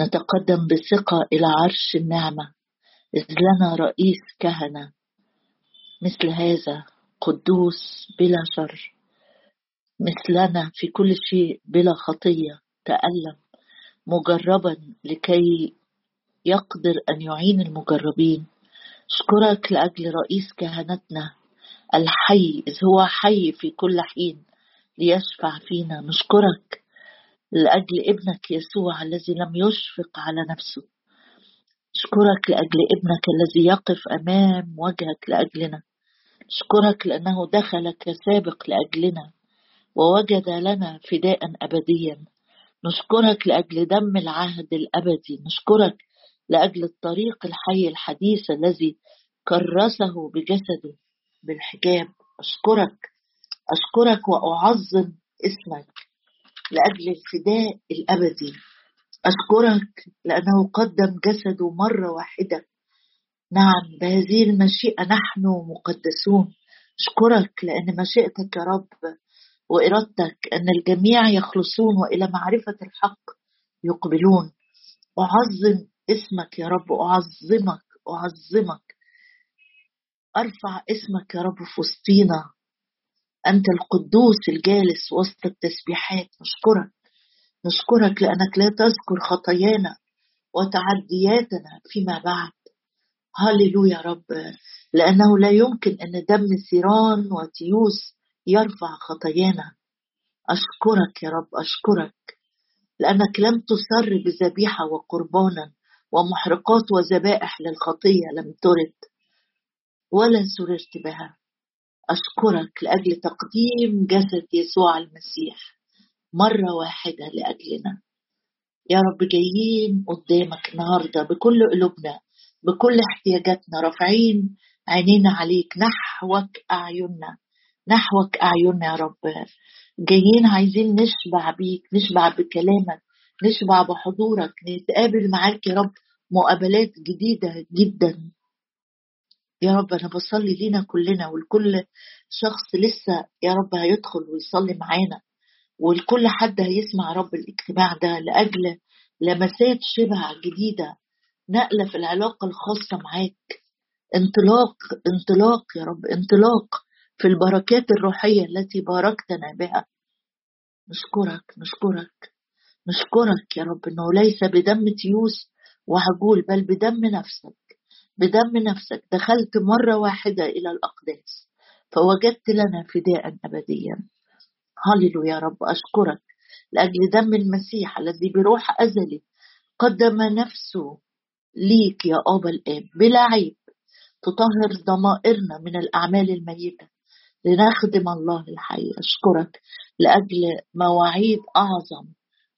نتقدم بثقة إلى عرش النعمة. إذ لنا رئيس كهنة. مثل هذا قدوس بلا شر. مثلنا في كل شيء بلا خطية. تألم. مجربا لكي يقدر أن يعين المجربين. أشكرك لأجل رئيس كهنتنا. الحي إذ هو حي في كل حين ليشفع فينا. نشكرك. لأجل ابنك يسوع الذي لم يشفق على نفسه. أشكرك لأجل ابنك الذي يقف أمام وجهك لأجلنا. أشكرك لأنه دخل كسابق لأجلنا ووجد لنا فداء أبديا. نشكرك لأجل دم العهد الأبدي. نشكرك لأجل الطريق الحي الحديث الذي كرسه بجسده بالحجاب. أشكرك. أشكرك وأعظم اسمك. لأجل الفداء الأبدي. أشكرك لأنه قدم جسده مرة واحدة. نعم بهذه المشيئة نحن مقدسون. أشكرك لأن مشيئتك يا رب وإرادتك أن الجميع يخلصون وإلى معرفة الحق يقبلون. أعظم اسمك يا رب أعظمك أعظمك. أرفع اسمك يا رب في وسطينا. أنت القدوس الجالس وسط التسبيحات. نشكرك. نشكرك لأنك لا تذكر خطايانا وتعدياتنا فيما بعد. هللويا رب. لأنه لا يمكن أن دم ثيران وتيوس يرفع خطايانا. أشكرك يا رب أشكرك. لأنك لم تسر بذبيحة وقربانا ومحرقات وذبائح للخطية لم ترد ولا سررت بها. أشكرك لأجل تقديم جسد يسوع المسيح مرة واحدة لأجلنا. يا رب جايين قدامك النهاردة بكل قلوبنا بكل احتياجاتنا رافعين عينينا عليك نحوك أعيننا نحوك أعيننا يا رب. جايين عايزين نشبع بيك نشبع بكلامك نشبع بحضورك نتقابل معاك يا رب مقابلات جديدة جدا. يا رب أنا بصلي لينا كلنا ولكل شخص لسه يا رب هيدخل ويصلي معانا ولكل حد هيسمع رب الاجتماع ده لأجل لمسات شبع جديدة نقلة في العلاقة الخاصة معاك. انطلاق انطلاق يا رب انطلاق في البركات الروحية التي باركتنا بها. نشكرك نشكرك نشكرك يا رب إنه ليس بدم تيوس وعجول بل بدم نفسك. بدم نفسك دخلت مرة واحدة إلى الأقداس فوجدت لنا فداء أبديا. هللو يا رب أشكرك لأجل دم المسيح الذي بروح أزلي قدم نفسه ليك يا أبا الآب بلا عيب تطهر ضمائرنا من الأعمال الميتة. لنخدم الله الحي أشكرك لأجل مواعيد أعظم.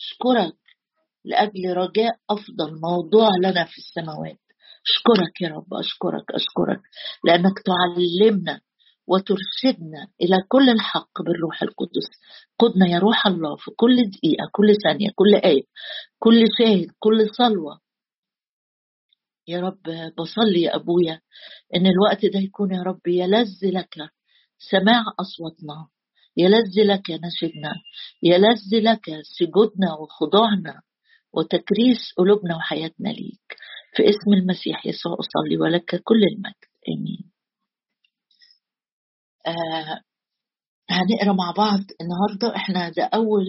أشكرك لأجل رجاء أفضل موضوع لنا في السماوات. أشكرك يا رب أشكرك أشكرك لأنك تعلمنا وترشدنا إلى كل الحق بالروح القدس. قدنا يا روح الله في كل دقيقة كل ثانية كل آية كل شاهد كل صلوة. يا رب بصلي يا أبويا إن الوقت ده يكون يا رب يلذ لك سماع أصواتنا يلذ لك نشدنا يلذ لك سجودنا وخضوعنا وتكريس قلوبنا وحياتنا ليك. في اسم المسيح يسوع أصلي ولك كل المجد. آمين. آه هنقرأ مع بعض النهارده. إحنا ده أول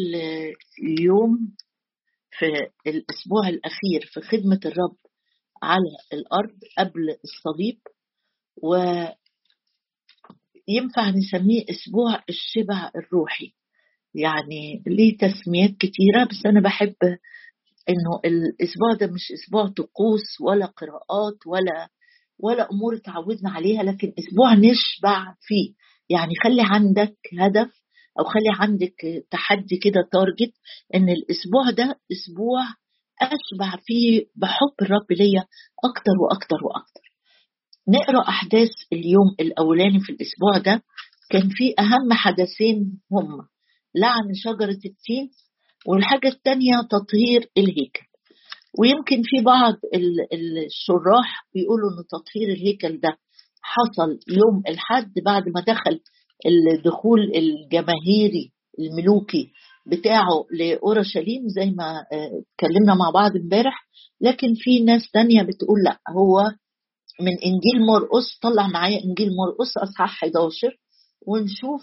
يوم في الأسبوع الأخير في خدمة الرب على الأرض قبل الصليب. وينفع نسميه أسبوع الشبع الروحي. يعني ليه تسميات كتيرة بس أنا بحب إنه الأسبوع ده مش أسبوع طقوس ولا قراءات ولا ولا أمور تعودنا عليها لكن أسبوع نشبع فيه. يعني خلي عندك هدف أو خلي عندك تحدي كده تارجت إن الأسبوع ده أسبوع أشبع فيه بحب الرب ليا أكتر وأكتر وأكتر. نقرأ أحداث اليوم الأولاني في الأسبوع ده. كان في أهم حدثين هم لعن شجرة التين والحاجة الثانية تطهير الهيكل. ويمكن في بعض الشراح بيقولوا إن تطهير الهيكل ده حصل يوم الحد بعد ما دخل الدخول الجماهيري الملوكي بتاعه لأورشليم زي ما اتكلمنا مع بعض امبارح. لكن في ناس تانية بتقول لأ هو من إنجيل مرقس طلع معايا إنجيل مرقس أصحاح 11 ونشوف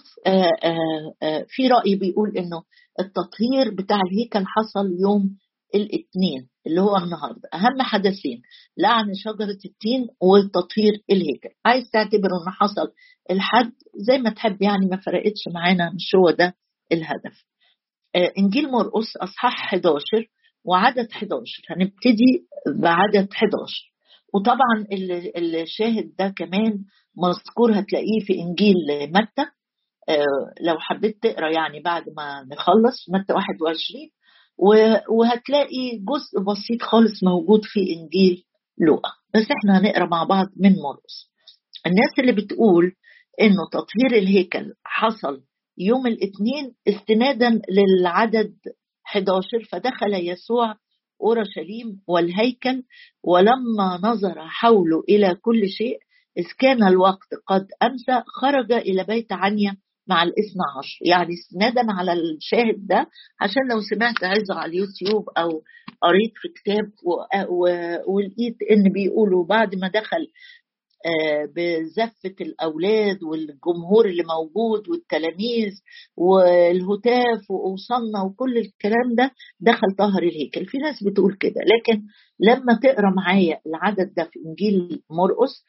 في رأي بيقول إنه التطهير بتاع الهيكل حصل يوم الاثنين اللي هو النهارده. أهم حدثين لعن شجرة التين وتطهير الهيكل عايز تعتبر إنه حصل الحد زي ما تحب يعني ما فرقتش معانا مش هو ده الهدف. آه إنجيل مرقس أصحاح 11 وعدد 11 هنبتدي بعدد 11 وطبعا الشاهد ده كمان مذكور هتلاقيه في إنجيل متى. آه لو حبيت تقرأ يعني بعد ما نخلص متى 21 وهتلاقي جزء بسيط خالص موجود في إنجيل لوقا. بس إحنا هنقرأ مع بعض من مرقس. الناس اللي بتقول إنه تطهير الهيكل حصل يوم الاثنين استنادا للعدد 11 فدخل يسوع أورشليم والهيكل ولما نظر حوله إلى كل شيء إذ كان الوقت قد أمسى خرج إلى بيت عنيا مع الاثنى عشر. يعني استنادا على الشاهد ده عشان لو سمعت عظة على اليوتيوب أو قريت في كتاب ولقيت إن بيقولوا بعد ما دخل بزفة الأولاد والجمهور اللي موجود والتلاميذ والهتاف وأوصلنا وكل الكلام ده دخل طهر الهيكل. في ناس بتقول كده لكن لما تقرأ معايا العدد ده في إنجيل مرقس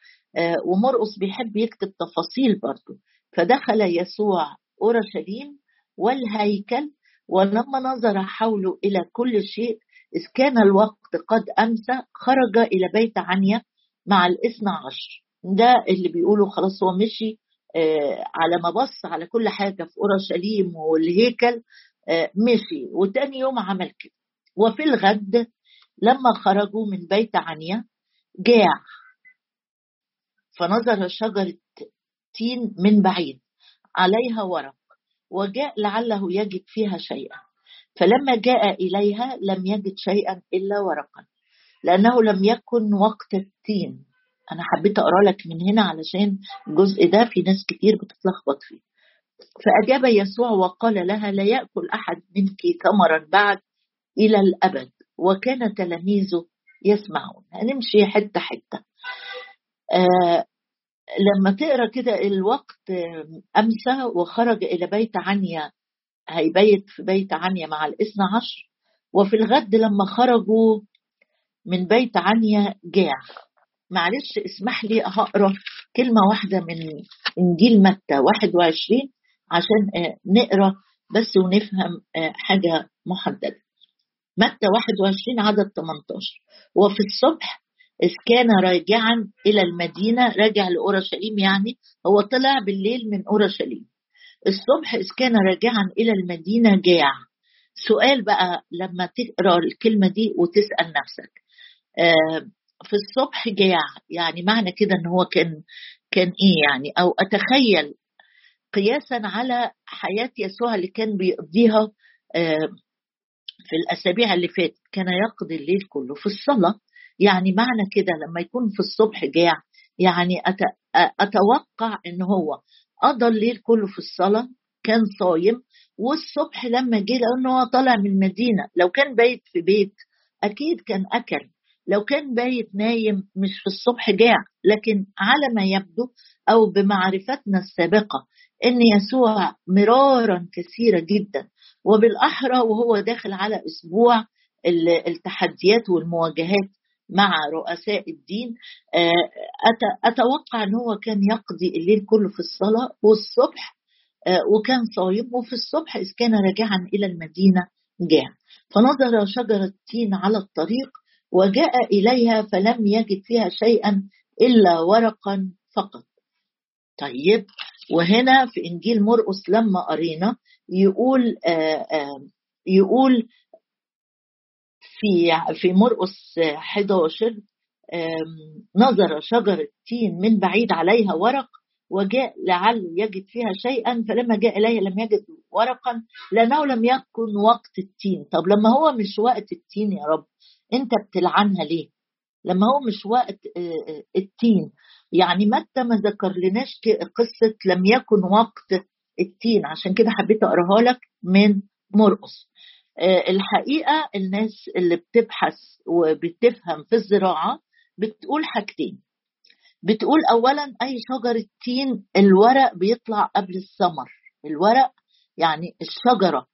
ومرقس بيحب يكتب تفاصيل برضه فدخل يسوع أورشليم والهيكل ولما نظر حوله إلى كل شيء إذ كان الوقت قد أمسى خرج إلى بيت عنيا مع الإثنى عشر. ده اللي بيقولوا خلاص هو مشي آه على ما بص على كل حاجة في أورشليم والهيكل آه مشي. وتاني يوم عمل كده. وفي الغد لما خرجوا من بيت عنيا جاع. فنظر شجرة تين من بعيد عليها ورق وجاء لعله يجد فيها شيئا. فلما جاء إليها لم يجد شيئا إلا ورقا لأنه لم يكن وقت التين. أنا حبيت أقرأ لك من هنا علشان الجزء ده في ناس كتير بتتلخبط فيه. فأجاب يسوع وقال لها لا يأكل أحد منك ثمرا بعد إلى الأبد وكان تلاميذه يسمعون. هنمشي حتة حتة. آه لما تقرأ كده الوقت أمسى وخرج إلى بيت عنيا. هيبيت في بيت عنيا مع الاثنى عشر. وفي الغد لما خرجوا من بيت عنيا جاع. معلش اسمح لي هقرا كلمة واحدة من إنجيل متى 21 عشان نقرأ بس ونفهم حاجة محددة. متى 21 عدد 18 وفي الصبح إذ كان راجعا إلى المدينة راجع لأورشليم يعني هو طلع بالليل من أورشليم. الصبح إذ كان راجعا إلى المدينة جاع. سؤال بقى لما تقرأ الكلمة دي وتسأل نفسك آه في الصبح جاع يعني معنى كده إن هو كان كان إيه يعني؟ أو أتخيل قياسا على حياة يسوع اللي كان بيقضيها آه في الأسابيع اللي فاتت. كان يقضي الليل كله في الصلاة. يعني معنى كده لما يكون في الصبح جاع يعني أتوقع إن هو قضى الليل كله في الصلاة كان صايم والصبح لما جه لأنه هو طالع من المدينة. لو كان بايت في بيت أكيد كان أكل. لو كان بايت نايم مش في الصبح جاع لكن على ما يبدو أو بمعرفتنا السابقة إن يسوع مرارا كثيرة جدا وبالأحرى وهو داخل على أسبوع التحديات والمواجهات مع رؤساء الدين أتوقع أن هو كان يقضي الليل كله في الصلاة والصبح وكان صايم وفي الصبح إذ كان راجعا إلى المدينة جاع. فنظر شجرة تين على الطريق وجاء إليها فلم يجد فيها شيئا إلا ورقا فقط. طيب وهنا في إنجيل مرقس لما قرينا يقول آآ آآ يقول في في مرقس 11 نظر شجرة تين من بعيد عليها ورق وجاء لعله يجد فيها شيئا فلما جاء إليها لم يجد ورقا لأنه لم يكن وقت التين. طب لما هو مش وقت التين يا رب أنت بتلعنها ليه؟ لما هو مش وقت التين. يعني متى ما ذكر لناش قصة لم يكن وقت التين؟ عشان كده حبيت أقراها لك من مرقص آه، الحقيقة الناس اللي بتبحث وبتفهم في الزراعة بتقول حاجتين. بتقول اولا أي شجره تين الورق بيطلع قبل الثمر الورق يعني الشجرة آه، آه،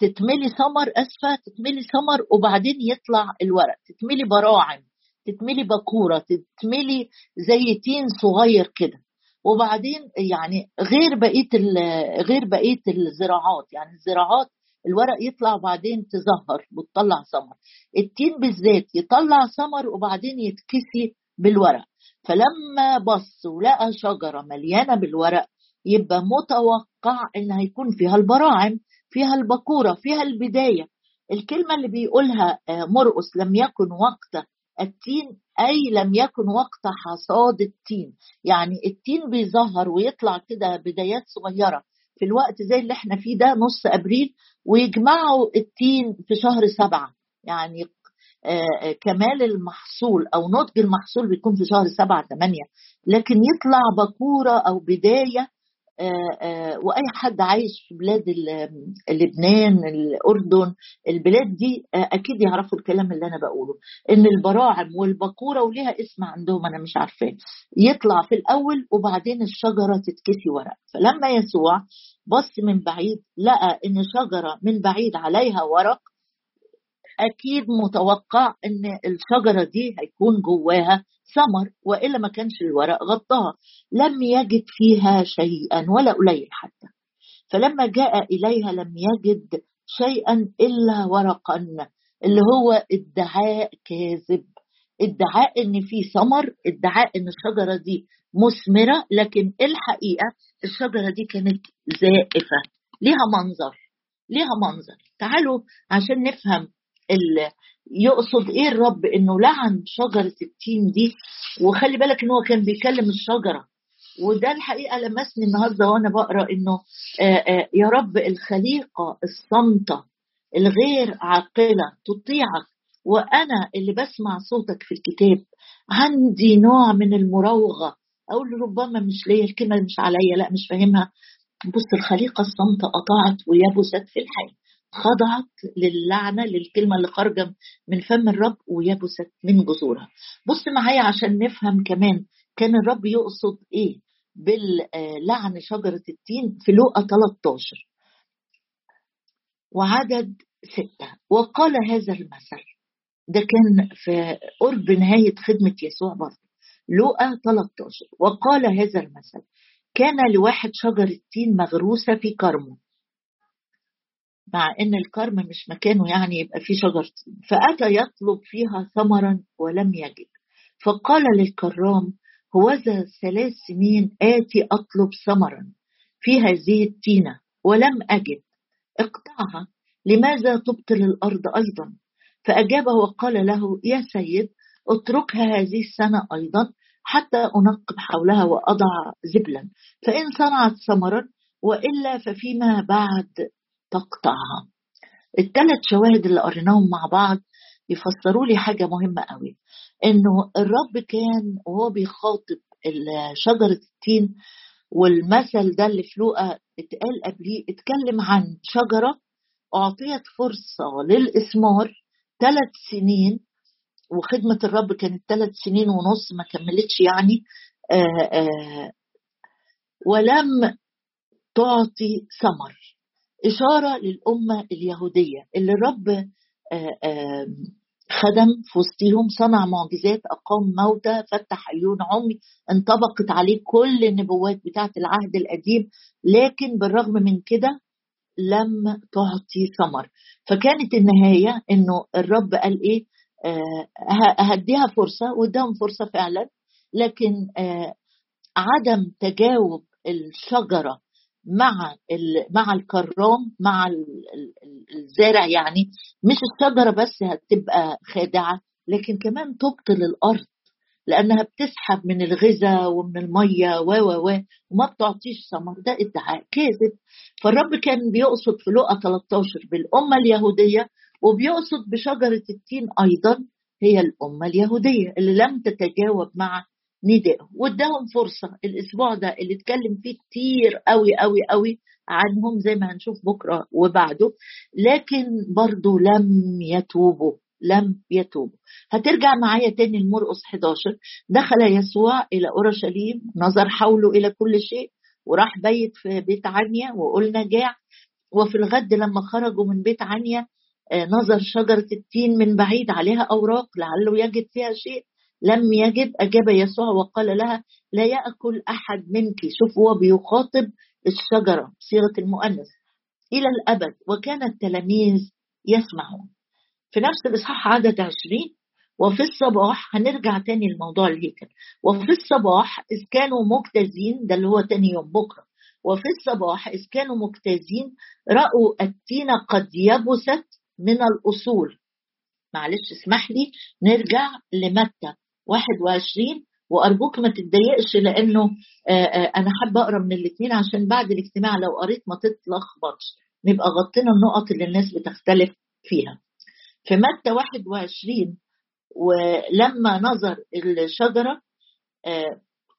تتملي ثمر أسفة تتملي ثمر وبعدين يطلع الورق. تتملي براعم تتملي بكوره تتملي زي تين صغير كده. وبعدين يعني غير بقية غير بقية الزراعات يعني الزراعات الورق يطلع وبعدين تزهر وتطلع ثمر. التين بالذات يطلع ثمر وبعدين يتكسي بالورق. فلما بص ولقى شجرة مليانة بالورق يبقى متوقع إن هيكون فيها البراعم فيها البكورة فيها البداية. الكلمة اللي بيقولها آه، مرقس لم يكن وقت التين أي لم يكن وقت حصاد التين. يعني التين بيظهر ويطلع كده بدايات صغيرة. في الوقت زي اللي إحنا فيه ده نص أبريل ويجمعوا التين في شهر سبعة. يعني آه، آه، كمال المحصول أو نضج المحصول بيكون في شهر سبعة ثمانية لكن يطلع بكورة أو بداية وأي حد عايش في بلاد لبنان الأردن البلاد دي آه، أكيد يعرفوا الكلام اللي أنا بقوله إن البراعم والبقوره وليها اسم عندهم أنا مش عارفاه. يطلع في الأول وبعدين الشجرة تتكسي ورق. فلما يسوع بص من بعيد لقى إن شجره من بعيد عليها ورق أكيد متوقع إن الشجرة دي هيكون جواها ثمر وإلا ما كانش الورق غطاها. لم يجد فيها شيئا ولا قليل حتى. فلما جاء إليها لم يجد شيئا إلا ورقا اللي هو ادعاء كاذب. ادعاء إن في ثمر ادعاء إن الشجرة دي مثمرة لكن الحقيقة الشجرة دي كانت زائفة. ليها منظر ليها منظر. تعالوا عشان نفهم يقصد إيه الرب؟ انه لعن شجرة التين دي وخلي بالك إن هو كان بيكلم الشجرة. وده الحقيقة لمسني النهارده وأنا بقرأ إنه يا رب الخليقة الصامتة الغير عاقلة تطيعك وأنا اللي بسمع صوتك في الكتاب. عندي نوع من المراوغة. أقول ربما مش ليا الكلمة مش عليا لا مش فاهمها. بص الخليقة الصامتة اطاعت ويبست في الحي خضعت للعنة للكلمة اللي خارجة من فم الرب ويبست من جذورها. بص معايا عشان نفهم كمان كان الرب يقصد إيه باللعن شجرة التين في لوقا 13 وعدد ستة. وقال هذا المثل. ده كان في قرب نهاية خدمة يسوع برضه. لوقا 13 وقال هذا المثل. كان لواحد شجرة تين مغروسة في كرمه. مع إن الكرم مش مكانه يعني يبقى فيه شجر فأتى يطلب فيها ثمرا ولم يجد. فقال للكرام هوذا ثلاث سنين آتي أطلب ثمرا في هذه التينة ولم أجد. اقطعها لماذا تبطل الأرض أيضا؟ فأجاب وقال له يا سيد اتركها هذه السنة أيضا حتى أنقب حولها وأضع زبلا. فإن صنعت ثمرا وإلا ففيما بعد تقطعها الثلاث شواهد اللي قريناهم مع بعض يفسروا لي حاجة مهمة قوي. إنه الرب كان وهو بيخاطب شجرة التين والمثل ده اللي في لوقا اتقال قبليه اتكلم عن شجرة أعطيت فرصة للإثمار ثلاث سنين وخدمة الرب كانت ثلاث سنين ونص ما كملتش يعني. آآ آآ ولم تعطي ثمر. إشارة للأمة اليهودية اللي الرب آه، آه، خدم في وسطهم صنع معجزات أقام موتى فتح عيون عمي انطبقت عليه كل النبوات بتاعة العهد القديم. لكن بالرغم من كده لم تعطي ثمر. فكانت النهاية إنه الرب قال إيه؟ آه هديها فرصة واداهم فرصة فعلا. لكن عدم تجاوب الشجرة مع مع الكرام مع الزارع يعني. مش الشجرة بس هتبقى خادعة لكن كمان تبطل الأرض لأنها بتسحب من الغذاء ومن المية و و و وما بتعطيش ثمر. ده إدعاء كاذب. فالرب كان بيقصد في لقا 13 بالأمة اليهودية وبيقصد بشجرة التين أيضا هي الأمة اليهودية اللي لم تتجاوب مع نداء واداهم فرصة الأسبوع ده اللي اتكلم فيه كتير قوي قوي قوي عنهم زي ما هنشوف بكرة وبعده. لكن برضو لم يتوبوا لم يتوبوا. هترجع معايا تاني لمرقس 11 دخل يسوع إلى أورشليم نظر حوله إلى كل شيء وراح بيت في بيت عنيا وقلنا جاع. وفي الغد لما خرجوا من بيت عنيا آه، نظر شجرة التين من بعيد عليها أوراق لعله يجد فيها شيء. لم يجد أجاب يسوع وقال لها لا يأكل أحد منك. شوف هو بيخاطب الشجرة صيغة المؤنث إلى الأبد وكان التلاميذ يسمعون. في نفس الإصحاح عدد عشرين وفي الصباح هنرجع تاني لموضوع الهيكل. وفي الصباح إذ كانوا مجتازين ده اللي هو تاني يوم بكرة. وفي الصباح إذ كانوا مجتازين رأوا التين قد يبست من الأصول. معلش اسمح لي نرجع لمتى؟ 21 وأرجوك ما تتضايقش لأنه أنا حابة أقرأ من الاثنين عشان بعد الاجتماع لو قريت ما تتلخبطش نبقى غطينا النقط اللي الناس بتختلف فيها. في متى 21 ولما نظر الشجرة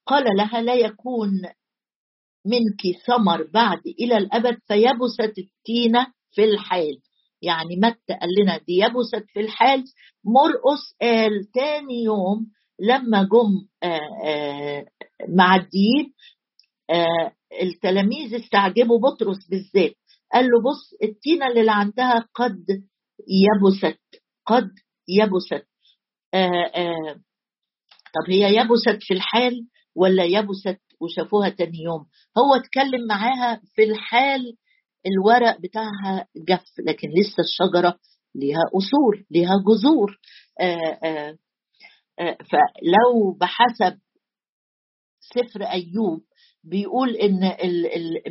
قال لها لا يكون منك ثمر بعد إلى الأبد فيبست التينه في الحال. يعني متى قال لنا دي يبست في الحال مرقص قال تاني يوم لما جم آه، آه، معديين آه، التلاميذ استعجبوا بطرس بالذات. قال له بص التينة اللي عندها قد يبست قد يبست. طب هي يبست في الحال ولا يبست وشافوها تاني يوم؟ هو اتكلم معاها في الحال الورق بتاعها جف لكن لسه الشجرة ليها أصول ليها جذور. فلو بحسب سفر أيوب بيقول إن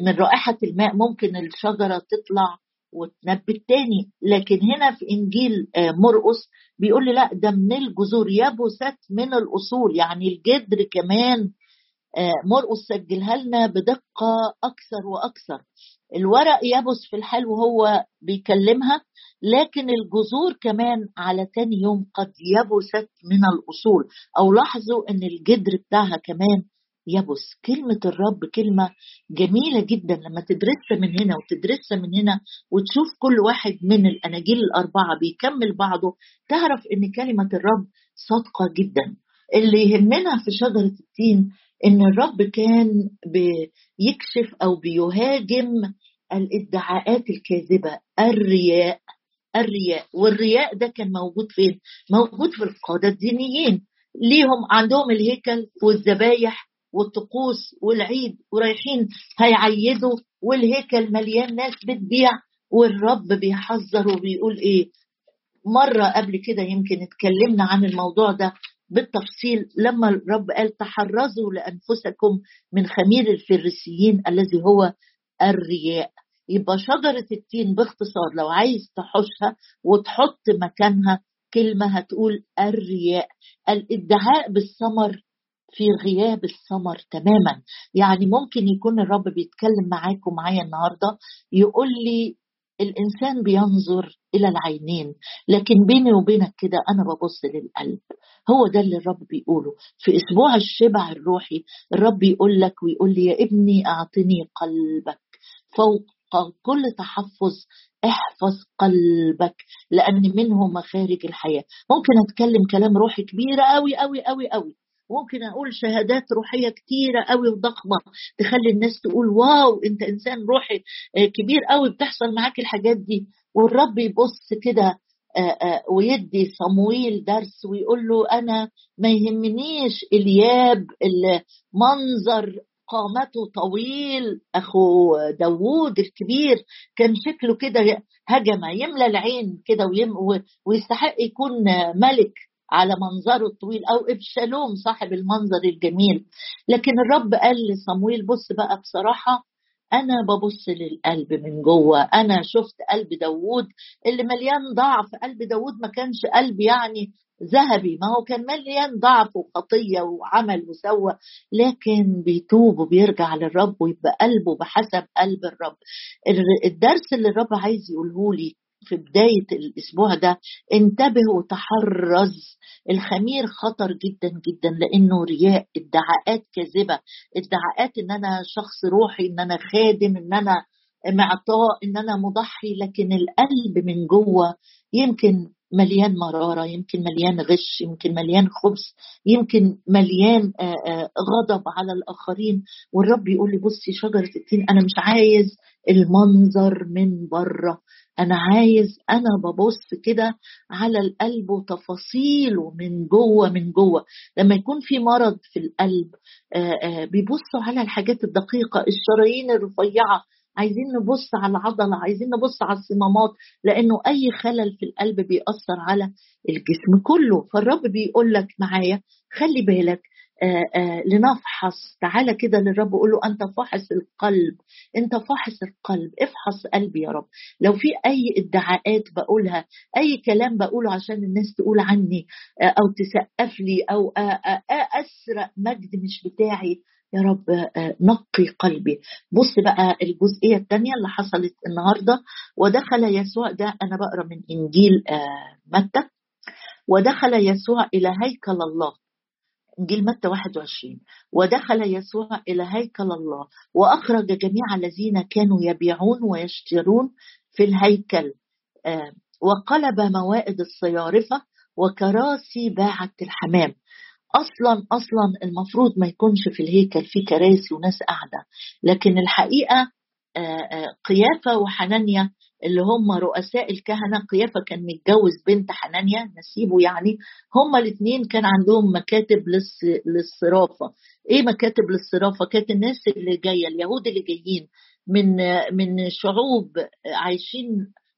من رائحة الماء ممكن الشجرة تطلع وتنبت تاني. لكن هنا في إنجيل مرقس بيقول لي لا ده من الجذور يبست من الأصول يعني الجدر كمان مرقس سجلها لنا بدقة أكثر وأكثر. الورق يبس في الحال وهو بيكلمها لكن الجذور كمان على تاني يوم قد يبست من الأصول. أو لاحظوا أن الجدر بتاعها كمان يبس كلمة الرب كلمة جميلة جدا. لما تدرسها من هنا وتدرسها من هنا وتشوف كل واحد من الأناجيل الأربعة بيكمل بعضه تعرف أن كلمة الرب صادقة جدا. اللي يهمنا في شجرة التين إن الرب كان بيكشف أو بيهاجم الإدعاءات الكاذبة الرياء الرياء. والرياء ده كان موجود فين؟ موجود في القادة الدينيين. ليهم عندهم الهيكل والذبايح والطقوس والعيد ورايحين هيعيدوا والهيكل مليان ناس بتبيع. والرب بيحذر وبيقول إيه؟ مرة قبل كده يمكن اتكلمنا عن الموضوع ده. بالتفصيل لما الرب قال تحرزوا لأنفسكم من خمير الفريسيين الذي هو الرياء. يبقى شجرة التين باختصار لو عايز تحشها وتحط مكانها كلمة هتقول الرياء. الادعاء بالثمر في غياب الثمر تماما. يعني ممكن يكون الرب بيتكلم معاكم معايا النهارده يقول لي الإنسان بينظر إلى العينين لكن بيني وبينك كده أنا ببص للقلب. هو ده اللي الرب بيقوله. في أسبوع الشبع الروحي الرب يقول لك ويقول لي يا ابني أعطني قلبك فوق كل تحفظ احفظ قلبك لأن منه مخارج الحياة. ممكن أتكلم كلام روحي كبير قوي قوي قوي قوي ممكن أقول شهادات روحية كتيرة قوي وضخمة تخلي الناس تقول واو أنت إنسان روحي آه، كبير قوي بتحصل معاك الحاجات دي. والرب يبص كده ويدي صمويل درس ويقول له أنا ما يهمنيش الياب المنظر قامته طويل أخو داوود الكبير كان شكله كده هجمة يملى العين كده ويستحق يكون ملك على منظره الطويل أو ابشالوم صاحب المنظر الجميل. لكن الرب قال لصمويل بص بقى بصراحة أنا ببص للقلب من جوه. أنا شفت قلب داوود اللي مليان ضعف. قلب داوود ما كانش قلب يعني ذهبي. ما هو كان مليان ضعف وخطية وعمل وسوى لكن بيتوب وبيرجع للرب ويبقى قلبه بحسب قلب الرب. الدرس اللي الرب عايز يقوله لي في بداية الأسبوع ده انتبه وتحرز. الخمير خطر جدا جدا لأنه رياء. ادعاءات كاذبة. ادعاءات إن أنا شخص روحي إن أنا خادم إن أنا معطاء إن أنا مضحي. لكن القلب من جوه يمكن مليان مرارة يمكن مليان غش يمكن مليان خبز يمكن مليان غضب على الآخرين. والرب يقول لي بصي شجرة التين أنا مش عايز المنظر من بره. أنا عايز أنا ببص كده على القلب وتفاصيله من جوه من جوه. لما يكون في مرض في القلب بيبصوا على الحاجات الدقيقة الشرايين الرفيعة. عايزين نبص على العضلة عايزين نبص على الصمامات لأنه أي خلل في القلب بيأثر على الجسم كله. فالرب بيقول لك معايا خلي بالك لنفحص. تعالى كده للرب قول له أنت فاحص القلب. أنت فاحص القلب. افحص قلبي يا رب. لو في أي ادعاءات بقولها أي كلام بقوله عشان الناس تقول عني أو تسقف لي أو أسرق مجد مش بتاعي يا رب نقي قلبي. بص بقى الجزئية الثانية اللي حصلت النهاردة. ودخل يسوع ده أنا بقرأ من إنجيل متى؟ ودخل يسوع إلى هيكل الله. إنجيل متى 21 ودخل يسوع إلى هيكل الله وأخرج جميع الذين كانوا يبيعون ويشترون في الهيكل. وقلب موائد الصيارفة وكراسي باعة الحمام. أصلا أصلا المفروض ما يكونش في الهيكل في كراسي وناس قاعدة لكن الحقيقة قيافة وحنانيا اللي هم رؤساء الكهنة قيافة كان متجوز بنت حنانيا نسيبه يعني. هم الاثنين كان عندهم مكاتب للصرافة. إيه مكاتب للصرافة؟ كانت الناس اللي جاية اليهود اللي جايين من من شعوب عايشين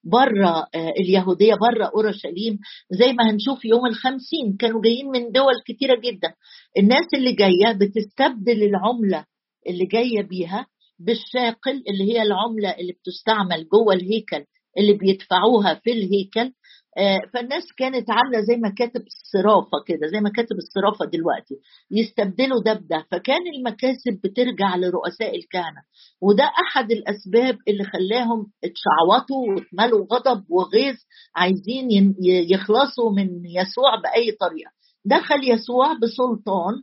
بره اليهودية بره أورشليم. زي ما هنشوف يوم الخمسين كانوا جايين من دول كتيرة جدا. الناس اللي جاية بتستبدل العملة اللي جاية بيها بالشاقل اللي هي العملة اللي بتستعمل جوه الهيكل اللي بيدفعوها في الهيكل. فالناس كانت عاملة زي مكاتب الصرافة كده زي مكاتب الصرافة دلوقتي يستبدلوا ده بده. فكان المكاسب بترجع لرؤساء الكهنة. وده أحد الأسباب اللي خلاهم اتشعوطوا واتملوا غضب وغيظ عايزين يخلصوا من يسوع بأي طريقة. دخل يسوع بسلطان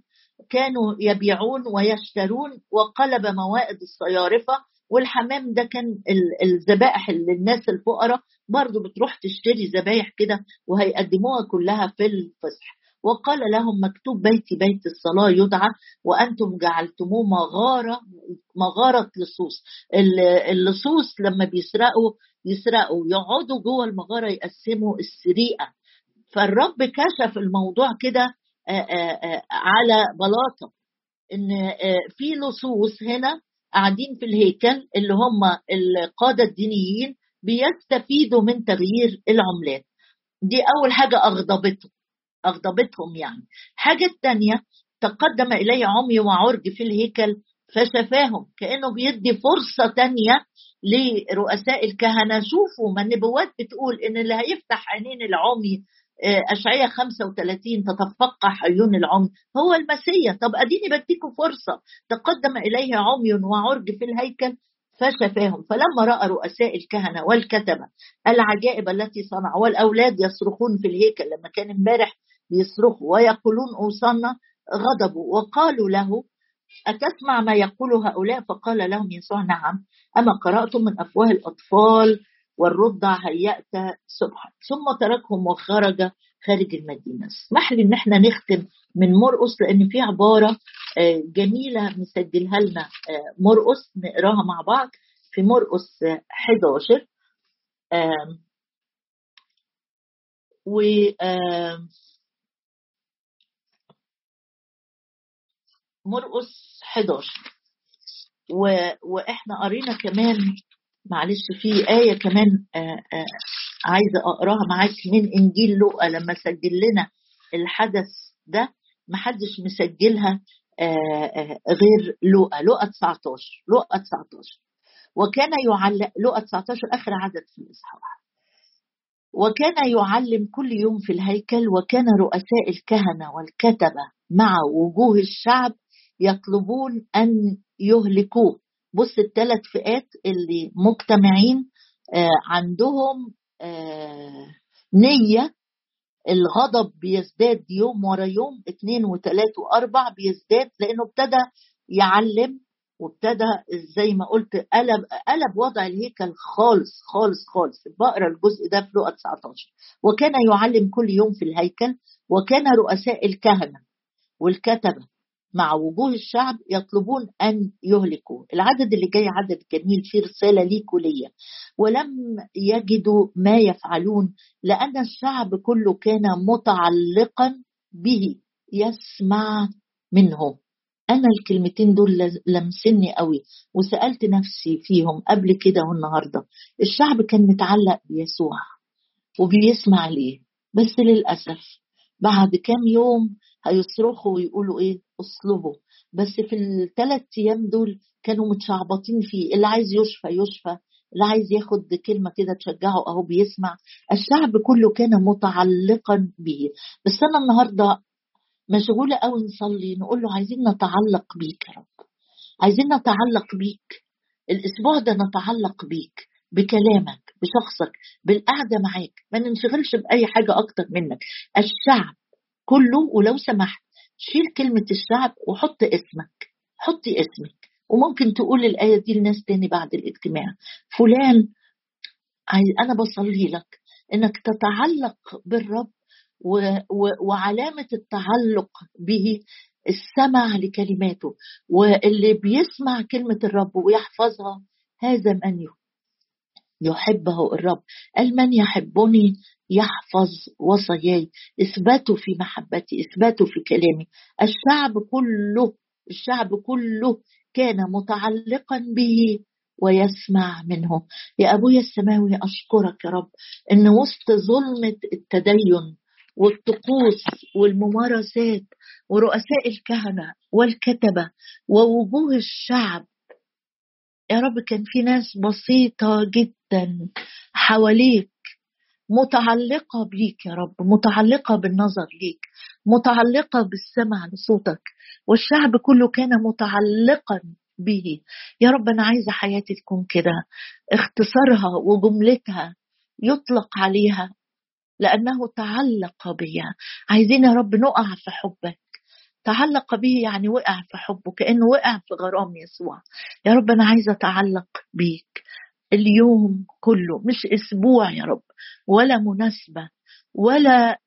كانوا يبيعون ويشترون وقلب موائد الصيارفة والحمام ده كان الذبائح اللي الناس الفقراء برضو بتروح تشتري ذبايح كده وهيقدموها كلها في الفصح وقال لهم مكتوب بيتي بيت الصلاة يدعى وأنتم جعلتموه مغارة مغارة لصوص. اللصوص لما بيسرقوا يسرقوا يقعدوا جوه المغارة يقسموا السرقة فالرب كشف الموضوع كده على بلاطة. إن في لصوص هنا قاعدين في الهيكل اللي هم القادة الدينيين بيستفيدوا من تغيير العملات. دي أول حاجة أغضبتهم أغضبتهم يعني. الحاجة الثانية تقدم إلي عمي وعرج في الهيكل فشفاهم كأنه بيدي فرصة تانية لرؤساء الكهنة. شوفوا ما النبوات بتقول إن اللي هيفتح عينين العمي أشعية 35 تتفقع عيون العمي. هو المسيح. طب أديني بديكم فرصة. تقدم إليه عمي وعرج في الهيكل فشفاهم. فلما رأى رؤساء الكهنة والكتبة العجائب التي صنعوا والأولاد يصرخون في الهيكل لما كان امبارح بيصرخوا ويقولون اوصلنا غضبوا. وقالوا له أتسمع ما يقول هؤلاء؟ فقال لهم يسوع نعم. أما قرأتم من أفواه الأطفال والرضع هيأت سبحا ثم تركهم وخرج خارج المدينة. اسمح لي إن إحنا نختم من مرقس لأن في عبارة جميلة مسجلها لنا مرقس نقراها مع بعض. في مرقس 11 و مرقس 11 و... وإحنا قرينا كمان معلش في آية كمان آآ آآ عايزة أقراها معاك. من إنجيل لوقا لما سجل لنا الحدث ده محدش مسجلها آآ غير لوقا لوقا 19 لوقا 19 وكان يعلم لوقا 19 آخر عدد في الإصحاح. وكان يعلم كل يوم في الهيكل وكان رؤساء الكهنة والكتبة مع وجوه الشعب يطلبون أن يهلكوه. بص الثلاث فئات اللي مجتمعين آه عندهم آه نية. الغضب بيزداد يوم ورا يوم اثنين وثلاث واربع بيزداد لأنه ابتدى يعلم وابتدى زي ما قلت قلب قلب وضع الهيكل خالص خالص خالص. بقرأ الجزء ده في لقا 19 وكان يعلم كل يوم في الهيكل وكان رؤساء الكهنة والكتبة. مع وجوه الشعب يطلبون أن يهلكوا. العدد اللي جاي عدد جميل فيه رسالة ليك وليا ولم يجدوا ما يفعلون لأن الشعب كله كان متعلقا به. يسمع منه أنا الكلمتين دول لمسني قوي وسألت نفسي فيهم قبل كده والنهاردة. الشعب كان متعلق بيسوع وبيسمع ليه؟ بس للأسف بعد كام يوم هيصرخوا ويقولوا إيه؟ اصلبوا. بس في الثلاث أيام دول كانوا متشعبطين فيه. اللي عايز يشفى يشفى. اللي عايز ياخد كلمة كده تشجعه أهو بيسمع الشعب كله كان متعلقا به بس أنا النهاردة مشغولة قوي نصلي نقول له عايزين نتعلق بيك يا رب. عايزين نتعلق بيك. الأسبوع ده نتعلق بيك بكلامك بشخصك بالقعدة معاك. ما ننشغلش بأي حاجة أكتر منك. الشعب كله ولو سمحت. شيل كلمة الشعب وحط اسمك حطي اسمك. وممكن تقول الآية دي لناس تاني بعد الاجتماع. فلان أنا بصلي لك. إنك تتعلق بالرب و و وعلامة التعلق به السمع لكلماته. واللي بيسمع كلمة الرب ويحفظها هذا من يحبه الرب. قال من يحبني؟ يحفظ وصاياي. اثبتوا في محبتي اثبتوا في كلامي. الشعب كله الشعب كله كان متعلقا به ويسمع منه. يا ابويا السماوي أشكرك يا رب إن وسط ظلمة التدين والطقوس والممارسات ورؤساء الكهنة والكتبة ووجوه الشعب يا رب كان في ناس بسيطة جدا حواليك متعلقة بيك يا رب متعلقة بالنظر ليك متعلقة بالسمع لصوتك والشعب كله كان متعلقا به. يا رب أنا عايزة حياتي تكون كده اختصارها وجملتها يطلق عليها لأنه تعلق بها عايزين يا رب نقع في حبك. تعلق به يعني وقع في حبه كأنه وقع في غرام يسوع. يا رب أنا عايزة أتعلق بيك اليوم كله مش أسبوع يا رب ولا مناسبة ولا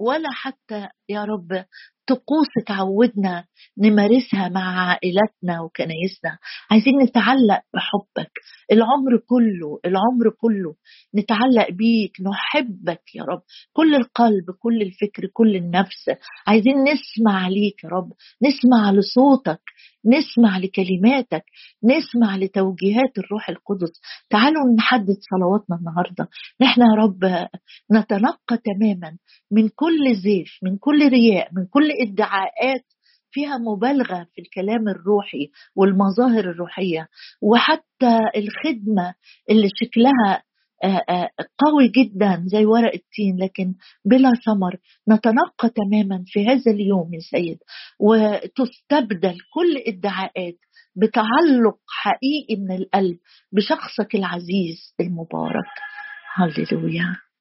ولا حتى يا رب طقوس تعودنا نمارسها مع عائلاتنا وكنايسنا عايزين نتعلق بحبك. العمر كله العمر كله نتعلق بيك نحبك يا رب. كل القلب كل الفكر كل النفس. عايزين نسمع ليك يا رب. نسمع لصوتك. نسمع لكلماتك نسمع لتوجيهات الروح القدس. تعالوا نحدد صلواتنا النهارده. نحن يا رب نتنقى تماما من كل زيف من كل رياء من كل ادعاءات فيها مبالغة في الكلام الروحي والمظاهر الروحية. وحتى الخدمة اللي شكلها قوي جدا زي ورق التين لكن بلا ثمر نتنقى تماما في هذا اليوم يا سيد وتستبدل كل ادعاءات بتعلق حقيقي من القلب بشخصك العزيز المبارك. هللويا.